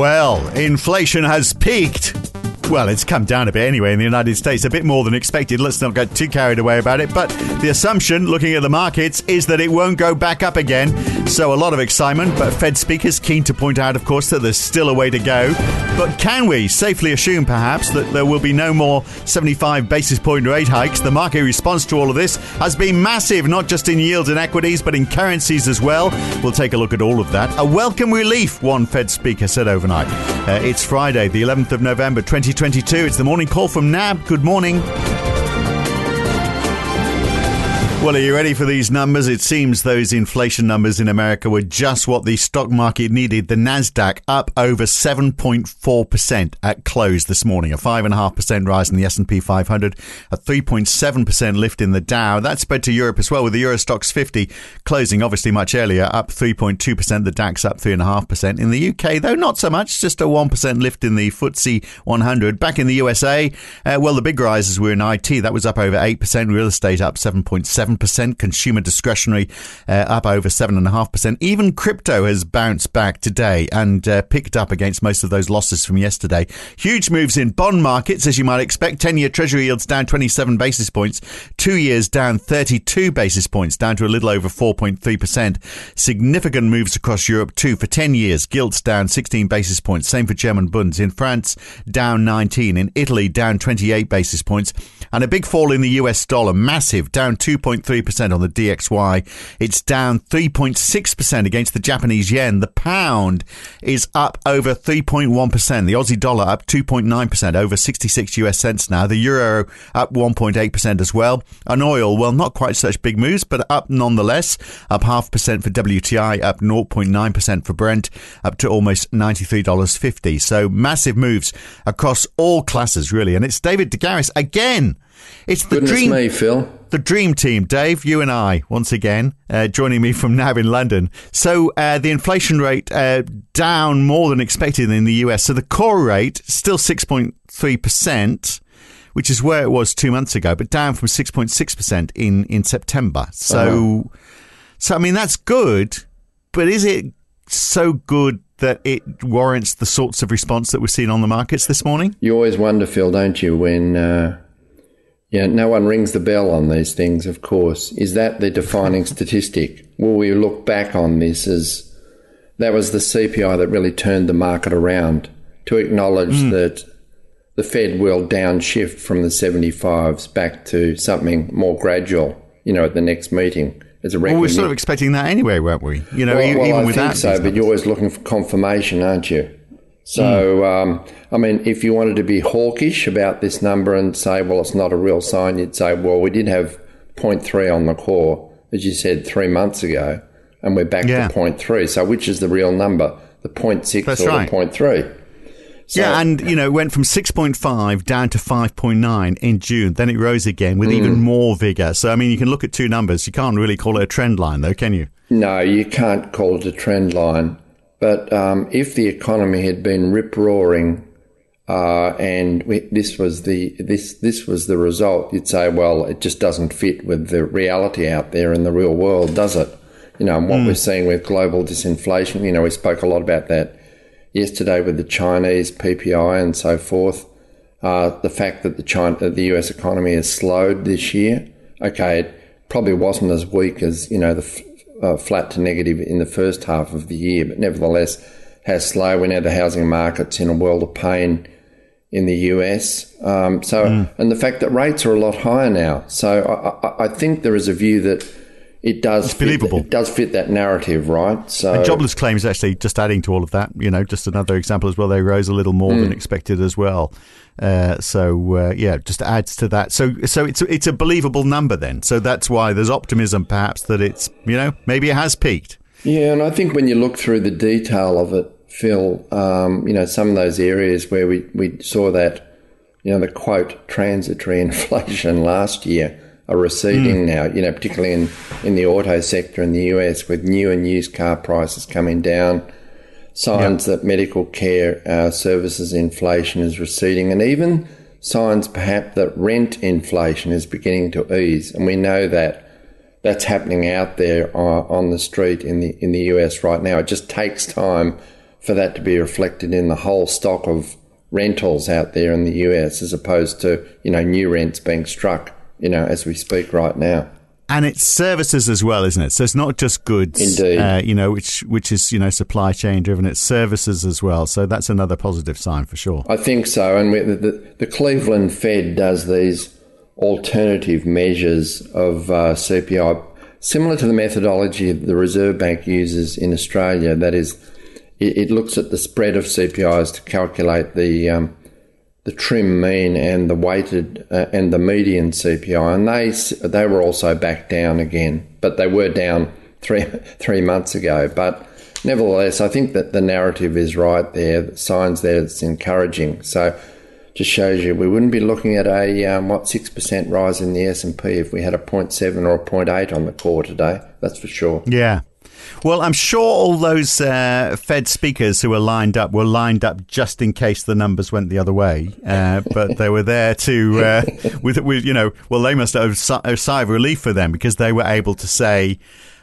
Well, inflation has peaked. Well, it's come down a bit anyway in the United States, a bit more than expected. Let's not get too carried away about it. But the assumption, looking at the markets, is that it won't go back up again. So a lot of excitement, but Fed speakers keen to point out, of course, that there's still a way to go. But can we safely assume, perhaps, that there will be no more 75 basis point rate hikes? The market response to all of this has been massive, not just in yields and equities, but in currencies as well. We'll take a look at all of that. A welcome relief, one Fed speaker said overnight. Uh, it's Friday, the 11th of November, 2020. 2022. It's the morning call from NAB. Good morning. Well, are you ready for these numbers? It seems those inflation numbers in America were just what the stock market needed. The Nasdaq up over 7.4% at close this morning, a 5.5% rise in the S&P 500, a 3.7% lift in the Dow. That spread to Europe as well, with the Euro Stoxx 50 closing obviously much earlier, up 3.2%. The DAX up 3.5%. In the UK, though, not so much, just a 1% lift in the FTSE 100. Back in the USA, uh, well, the big rises were in IT. That was up over 8%. Real estate up 7.7 7%. Consumer discretionary uh, up over 7.5%. Even crypto has bounced back today and uh, picked up against most of those losses from yesterday. Huge moves in bond markets, as you might expect. 10 year Treasury yields down 27 basis points, two years down 32 basis points, down to a little over 4.3%. Significant moves across Europe too. For 10 years, gilts down 16 basis points. Same for German bunds. In France, down 19. In Italy, down 28 basis points. And a big fall in the US dollar, massive, down 2.3 3.3% on the DXY. It's down 3.6% against the Japanese yen. The pound is up over 3.1%. The Aussie dollar up 2.9%, over 66 US cents now. The euro up 1.8% as well. And oil, well, not quite such big moves, but up nonetheless. Up half percent for WTI, up 0.9% for Brent, up to almost $93.50. So massive moves across all classes, really. And it's David de Garis again. It's the Goodness dream. me, Phil the dream team, Dave, you and I, once again, uh, joining me from now in London. So uh, the inflation rate uh, down more than expected in the US. So the core rate still 6.3%, which is where it was two months ago, but down from 6.6% in, in September. So, uh-huh. so, I mean, that's good, but is it so good that it warrants the sorts of response that we're seeing on the markets this morning? You always wonder, Phil, don't you, when uh, yeah, no one rings the bell on these things, of course. Is that the defining statistic? Will we look back on this as that was the CPI that really turned the market around to acknowledge mm. that the Fed will downshift from the 75s back to something more gradual, you know, at the next meeting? As a well, we're sort of expecting that anyway, weren't we? You know, well, even well, I with think that. so, but you're always looking for confirmation, aren't you? So, mm. um, I mean, if you wanted to be hawkish about this number and say, well, it's not a real sign, you'd say, well, we did have 0.3 on the core, as you said, three months ago, and we're back yeah. to 0.3. So, which is the real number, the 0.6 That's or right. the 0.3? So, yeah, and you know, it went from 6.5 down to 5.9 in June. Then it rose again with mm. even more vigor. So, I mean, you can look at two numbers. You can't really call it a trend line, though, can you? No, you can't call it a trend line. But um, if the economy had been rip roaring, uh, and we, this was the this this was the result, you'd say, well, it just doesn't fit with the reality out there in the real world, does it? You know, and what mm. we're seeing with global disinflation. You know, we spoke a lot about that yesterday with the Chinese PPI and so forth. Uh, the fact that the China, the US economy has slowed this year. Okay, it probably wasn't as weak as you know the uh, flat to negative in the first half of the year, but nevertheless has slow. We know the housing market's in a world of pain in the US. Um, so, mm. and the fact that rates are a lot higher now. So, I, I think there is a view that it does it's believable. Fit, it does fit that narrative, right? So, and jobless claims actually just adding to all of that. You know, just another example as well. They rose a little more mm. than expected as well. Uh, so uh, yeah, just adds to that. So so it's it's a believable number then. So that's why there's optimism, perhaps that it's you know maybe it has peaked. Yeah, and I think when you look through the detail of it, Phil, um, you know some of those areas where we we saw that, you know, the quote transitory inflation last year are receding mm. now. You know, particularly in in the auto sector in the US with new and used car prices coming down signs yep. that medical care uh, services inflation is receding, and even signs perhaps that rent inflation is beginning to ease. And we know that that's happening out there uh, on the street in the in the US right now. It just takes time for that to be reflected in the whole stock of rentals out there in the US as opposed to, you know, new rents being struck, you know, as we speak right now. And it's services as well, isn't it? So it's not just goods, Indeed. Uh, you know, which which is you know supply chain driven. It's services as well. So that's another positive sign for sure. I think so. And we, the, the Cleveland Fed does these alternative measures of uh, CPI, similar to the methodology the Reserve Bank uses in Australia. That is, it, it looks at the spread of CPIs to calculate the um, the trim mean and the weighted uh, and the median CPI, and they they were also back down again, but they were down three three months ago. But nevertheless, I think that the narrative is right there. The signs there it's encouraging. So just shows you we wouldn't be looking at a um, what six percent rise in the S and P if we had a 0.7 or a 0.8 on the core today. That's for sure. Yeah, well, I'm sure all those uh, Fed speakers who were lined up were lined up just in case the numbers went the other way. Uh, but they were there to, uh, with, with, you know, well, they must have a sigh of relief for them because they were able to say,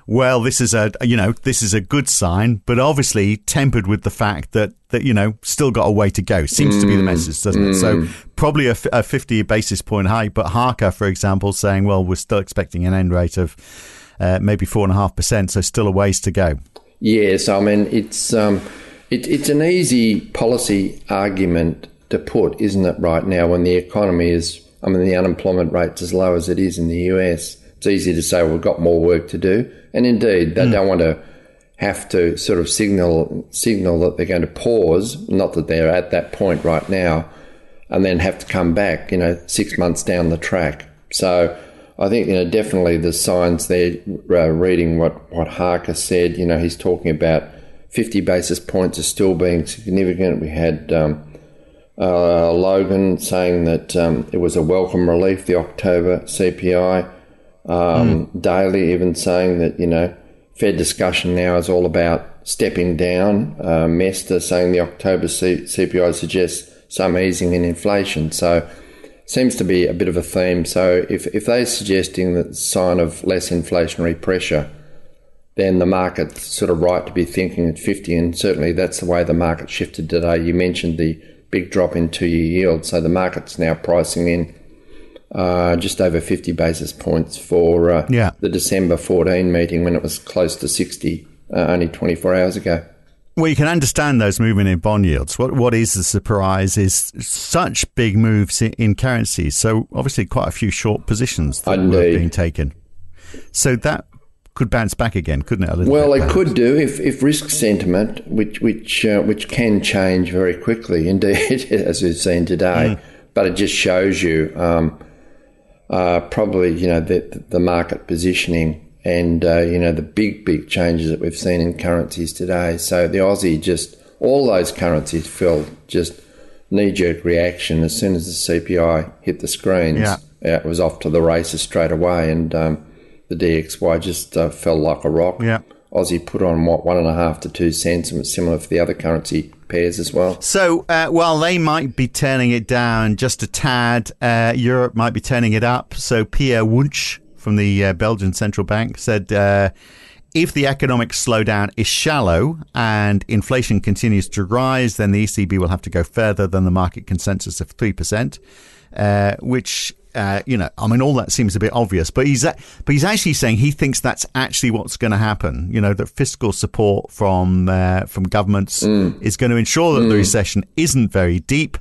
well, this is a, you know, this is a good sign, but obviously tempered with the fact that, that, you know, still got a way to go. Seems mm, to be the mm, message, doesn't mm. it? So mm. probably a, a 50 basis point hike, but Harker, for example, saying, well, we're still expecting an end rate of, uh, maybe four and a half percent. So still a ways to go. Yes, I mean it's um, it, it's an easy policy argument to put, isn't it? Right now, when the economy is, I mean, the unemployment rate's as low as it is in the US. It's easy to say well, we've got more work to do, and indeed they mm. don't want to have to sort of signal signal that they're going to pause. Not that they're at that point right now, and then have to come back. You know, six months down the track. So I think you know definitely the signs there. Uh, reading what what Harker said, you know, he's talking about 50 basis points as still being significant. We had um, uh, Logan saying that um, it was a welcome relief, the October CPI. Um, mm. Daly even saying that you know Fed discussion now is all about stepping down. Uh, Mester saying the October C- CPI suggests some easing in inflation. So seems to be a bit of a theme. So if, if they're suggesting that sign of less inflationary pressure, then the market's sort of right to be thinking at 50, and certainly that's the way the market shifted today. You mentioned the big drop in two-year yield, so the market's now pricing in uh, just over 50 basis points for uh, yeah. the December 14 meeting when it was close to 60 uh, only 24 hours ago. Well, you can understand those movement in bond yields. What what is the surprise is such big moves in currencies. So obviously, quite a few short positions that Indeed. were being taken. So that could bounce back again, couldn't it? well, it could do if, if risk sentiment, which which uh, which can change very quickly, indeed, as we've seen today. Mm. But it just shows you um, uh, probably you know the the market positioning and uh, you know the big big changes that we've seen in currencies today. So the Aussie just all those currencies felt just knee jerk reaction as soon as the CPI hit the screens. Yeah. it was off to the races straight away, and um, the DXY just uh, fell like a rock. Yeah. Aussie put on what one and a half to two cents, and it's similar for the other currency pairs as well. So uh, while they might be turning it down just a tad, uh, Europe might be turning it up. So Pierre Wunsch from the uh, Belgian central bank said uh, if the economic slowdown is shallow and inflation continues to rise, then the ECB will have to go further than the market consensus of 3%, uh, which uh, you know, I mean, all that seems a bit obvious, but he's but he's actually saying he thinks that's actually what's going to happen. You know, that fiscal support from uh, from governments mm. is going to ensure that mm. the recession isn't very deep,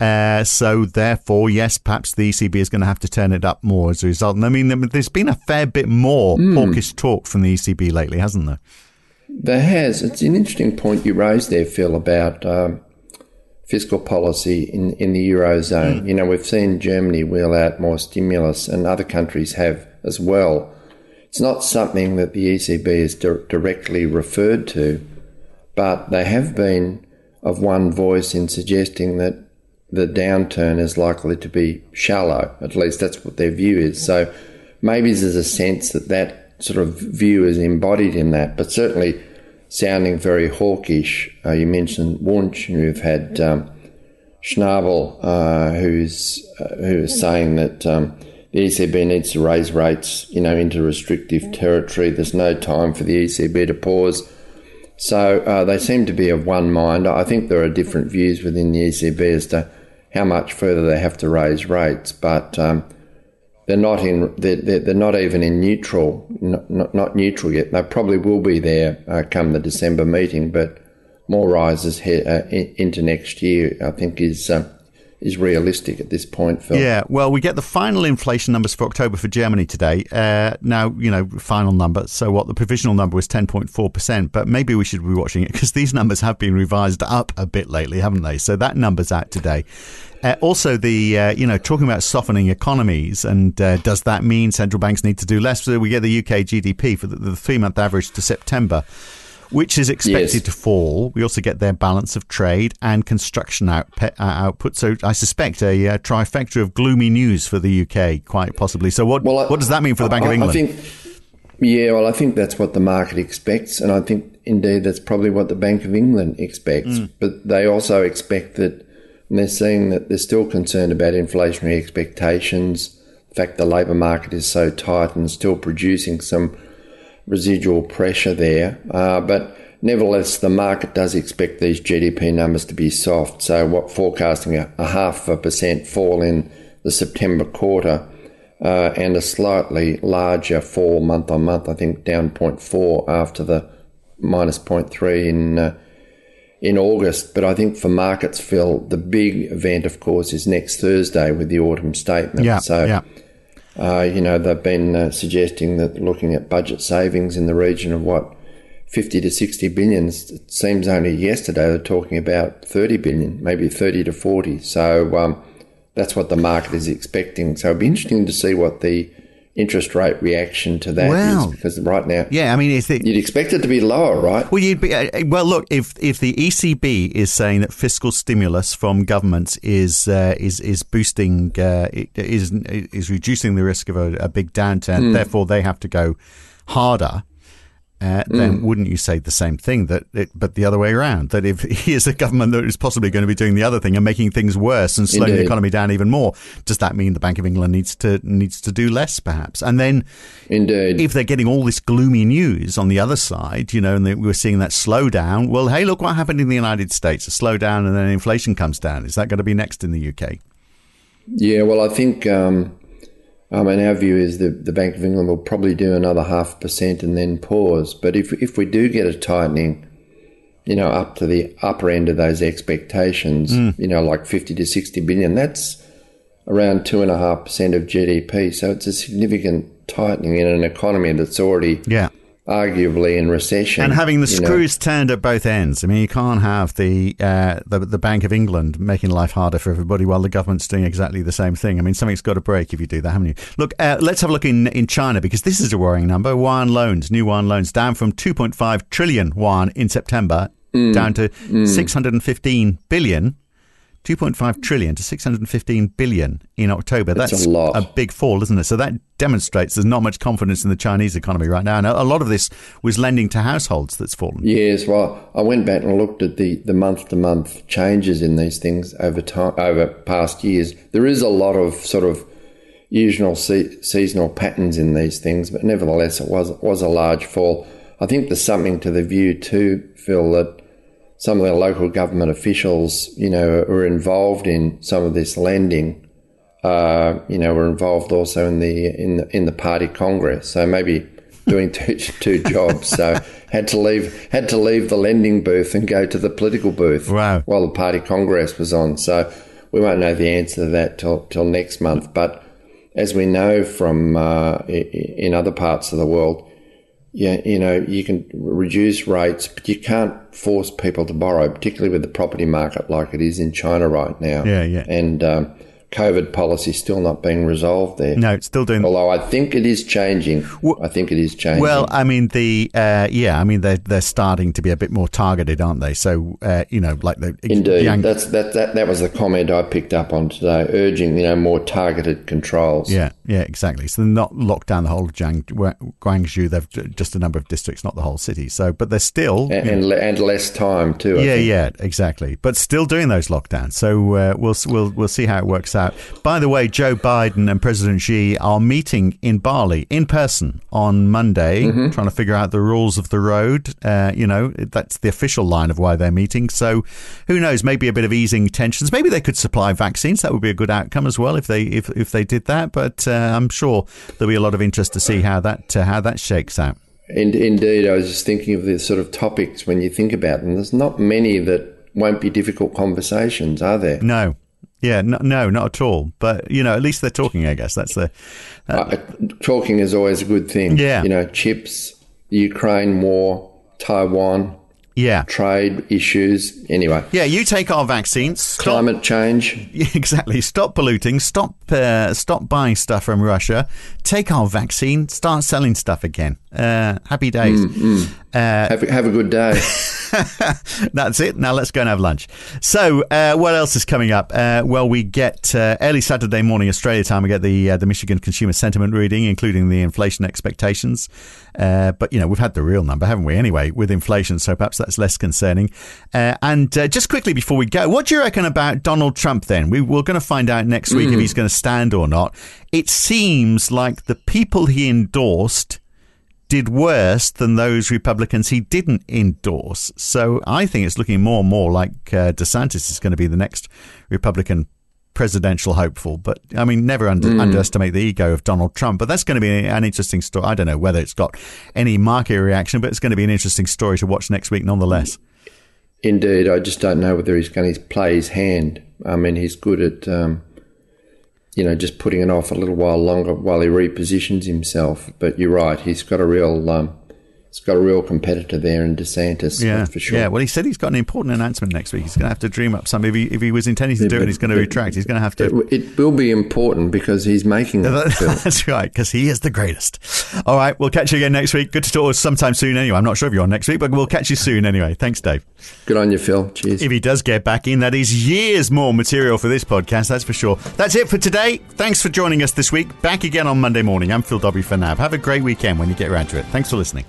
uh, so therefore, yes, perhaps the ECB is going to have to turn it up more as a result. And I mean, there's been a fair bit more mm. hawkish talk from the ECB lately, hasn't there? There has. It's an interesting point you raised there, Phil, about um, fiscal policy in, in the Eurozone. Mm. You know, we've seen Germany wheel out more stimulus and other countries have as well. It's not something that the ECB is di- directly referred to, but they have been of one voice in suggesting that the downturn is likely to be shallow. At least that's what their view is. So maybe there's a sense that that sort of view is embodied in that, but certainly sounding very hawkish. Uh, you mentioned Wunsch, and we've had um, Schnabel, uh, who's uh, who is saying that um, the ECB needs to raise rates, you know, into restrictive territory. There's no time for the ECB to pause. So uh, they seem to be of one mind. I think there are different views within the ECB as to how much further they have to raise rates, but um, they're not in. They're, they're, not even in neutral. Not, not, neutral yet. They probably will be there uh, come the December meeting, but more rises he, uh, into next year. I think is. Uh, is realistic at this point, Phil. Yeah, well, we get the final inflation numbers for October for Germany today. Uh, now, you know, final number. So, what the provisional number was 10.4%, but maybe we should be watching it because these numbers have been revised up a bit lately, haven't they? So, that number's out today. Uh, also, the uh, you know talking about softening economies, and uh, does that mean central banks need to do less? So we get the UK GDP for the, the three month average to September which is expected yes. to fall. We also get their balance of trade and construction out, uh, output. So I suspect a uh, trifecta of gloomy news for the UK, quite possibly. So what well, I, what does that mean for the Bank I, of England? I think, yeah, well, I think that's what the market expects, and I think indeed that's probably what the Bank of England expects. Mm. But they also expect that And they're seeing that they're still concerned about inflationary expectations. In fact the labour market is so tight and still producing some residual pressure there. Uh, but nevertheless, the market does expect these GDP numbers to be soft. So, what forecasting a, a half a percent fall in the September quarter uh, and a slightly larger fall month on month. I think down 0.4 after the minus 0.3 in. Uh, in August, but I think for markets, Phil, the big event, of course, is next Thursday with the autumn statement. Yeah, so yeah. Uh, you know, they've been uh, suggesting that looking at budget savings in the region of what 50 to 60 billion. It seems only yesterday they're talking about 30 billion, maybe 30 to 40. So um, that's what the market is expecting. So it'd be interesting to see what the interest rate reaction to that because right now, yeah, I mean, you'd expect it to be lower, right? Well, you'd be uh, uh well. Look, if if the ECB is saying that fiscal stimulus from governments is uh, is is boosting uh, is is reducing the risk of a, a big downturn, mm. therefore they have to go harder uh, then mm. wouldn't you say the same thing that it, but the other way around that if he is a government that is possibly going to be doing the other thing and making things worse and slowing Indeed. the economy down even more does that mean the bank of england needs to needs to do less perhaps and then Indeed. if they're getting all this gloomy news on the other side you know and they, we're seeing that slowdown well hey look what happened in the united states a slowdown and then inflation comes down is that going to be next in the uk yeah well i think um um, and our view is that the Bank of England will probably do another half percent and then pause. But if if we do get a tightening, you know, up to the upper end of those expectations, mm. you know, like fifty to sixty billion, that's around two and a half percent of GDP. So it's a significant tightening in an economy that's already yeah arguably in recession. And having the screws know. turned at both ends. I mean, you can't have the, uh, the the Bank of England making life harder for everybody while the government's doing exactly the same thing. I mean, something's got to break if you do that, haven't you? Look, uh, let's have a look in, in China because this is a worrying number. Yuan loans, new yuan loans, down from 2.5 trillion yuan in September mm. down to mm. 615 billion 2.5 trillion to 615 billion in October. That's, That's a, a big fall, isn't it? So that demonstrates there's not much confidence in the Chinese economy right now. And a lot of this was lending to households that's fallen. Yes, well, I went back and looked at the, the month to month changes in these things over time, over past years. There is a lot of sort of usual se- seasonal patterns in these things, but nevertheless, it was was a large fall. I think there's something to the view too, Phil, that some of the local government officials, you know, are involved in some of this lending. Uh, you know, were involved also in the in the, in the party congress. So maybe doing two, two jobs. So had to leave had to leave the lending booth and go to the political booth wow. while the party congress was on. So we won't know the answer to that till till next month. But as we know from uh, in other parts of the world, yeah, you know, you can reduce rates, but you can't force people to borrow, particularly with the property market like it is in China right now. Yeah, yeah. And um, COVID policy still not being resolved there. No, it's still doing. Although I think it is changing. Well, I think it is changing. Well, I mean the uh, yeah, I mean they're they're starting to be a bit more targeted, aren't they? So uh, you know, like the indeed young... that's that, that that was the comment I picked up on today, urging you know more targeted controls. Yeah, yeah, exactly. So they're not locked down the whole of Jiang, Guangzhou. They've just a number of districts, not the whole city. So, but they're still and and, and less time too. I yeah, think. yeah, exactly. But still doing those lockdowns. So uh, we'll we'll we'll see how it works out By the way, Joe Biden and President Xi are meeting in Bali in person on Monday, mm-hmm. trying to figure out the rules of the road. Uh, you know, that's the official line of why they're meeting. So, who knows? Maybe a bit of easing tensions. Maybe they could supply vaccines. That would be a good outcome as well if they if if they did that. But uh, I'm sure there'll be a lot of interest to see how that uh, how that shakes out. And indeed, I was just thinking of the sort of topics when you think about them. There's not many that won't be difficult conversations, are there? No. Yeah, no, no, not at all. But you know, at least they're talking. I guess that's the uh, uh, talking is always a good thing. Yeah, you know, chips, Ukraine war, Taiwan, yeah. Trade issues. Anyway. Yeah, you take our vaccines. Stop, climate change. Exactly. Stop polluting. Stop uh, stop buying stuff from Russia. Take our vaccine. Start selling stuff again. Uh, happy days. Mm, mm. Uh, have, have, a good day. That's it. Now let's go and have lunch. So, uh, what else is coming up? Uh, well, we get uh, early Saturday morning Australia time. We get the uh, the Michigan Consumer Sentiment reading, including the inflation expectations. Uh, but you know, we've had the real number, haven't we? Anyway, with inflation, so perhaps that's less concerning. and just quickly before we go, what do you reckon about Donald Trump? Then we, we're going to find out next week mm. if he's going to stand or not. It seems like the people he endorsed did worse than those Republicans he didn't endorse. So I think it's looking more and more like uh, DeSantis is going to be the next Republican presidential hopeful. But I mean, never under, mm. underestimate the ego of Donald Trump. But that's going to be an interesting story. I don't know whether it's got any market reaction, but it's going to be an interesting story to watch next week nonetheless. Indeed. I just don't know whether he's going to play his hand. I mean, he's good at. Um you know, just putting it off a little while longer while he repositions himself. But you're right; he's got a real um, it's got a real competitor there in DeSantis, yeah, for sure. Yeah, well, he said he's got an important announcement next week. He's going to have to dream up some. If he, if he was intending to yeah, do it, he's going to retract. He's going to have to. It, it will be important because he's making it. That's right, because he is the greatest. All right, we'll catch you again next week. Good to talk sometime soon anyway. I'm not sure if you're on next week, but we'll catch you soon anyway. Thanks, Dave. Good on you, Phil. Cheers. If he does get back in, that is years more material for this podcast, that's for sure. That's it for today. Thanks for joining us this week. Back again on Monday morning. I'm Phil Dobbie for now. Have a great weekend when you get around to it. Thanks for listening.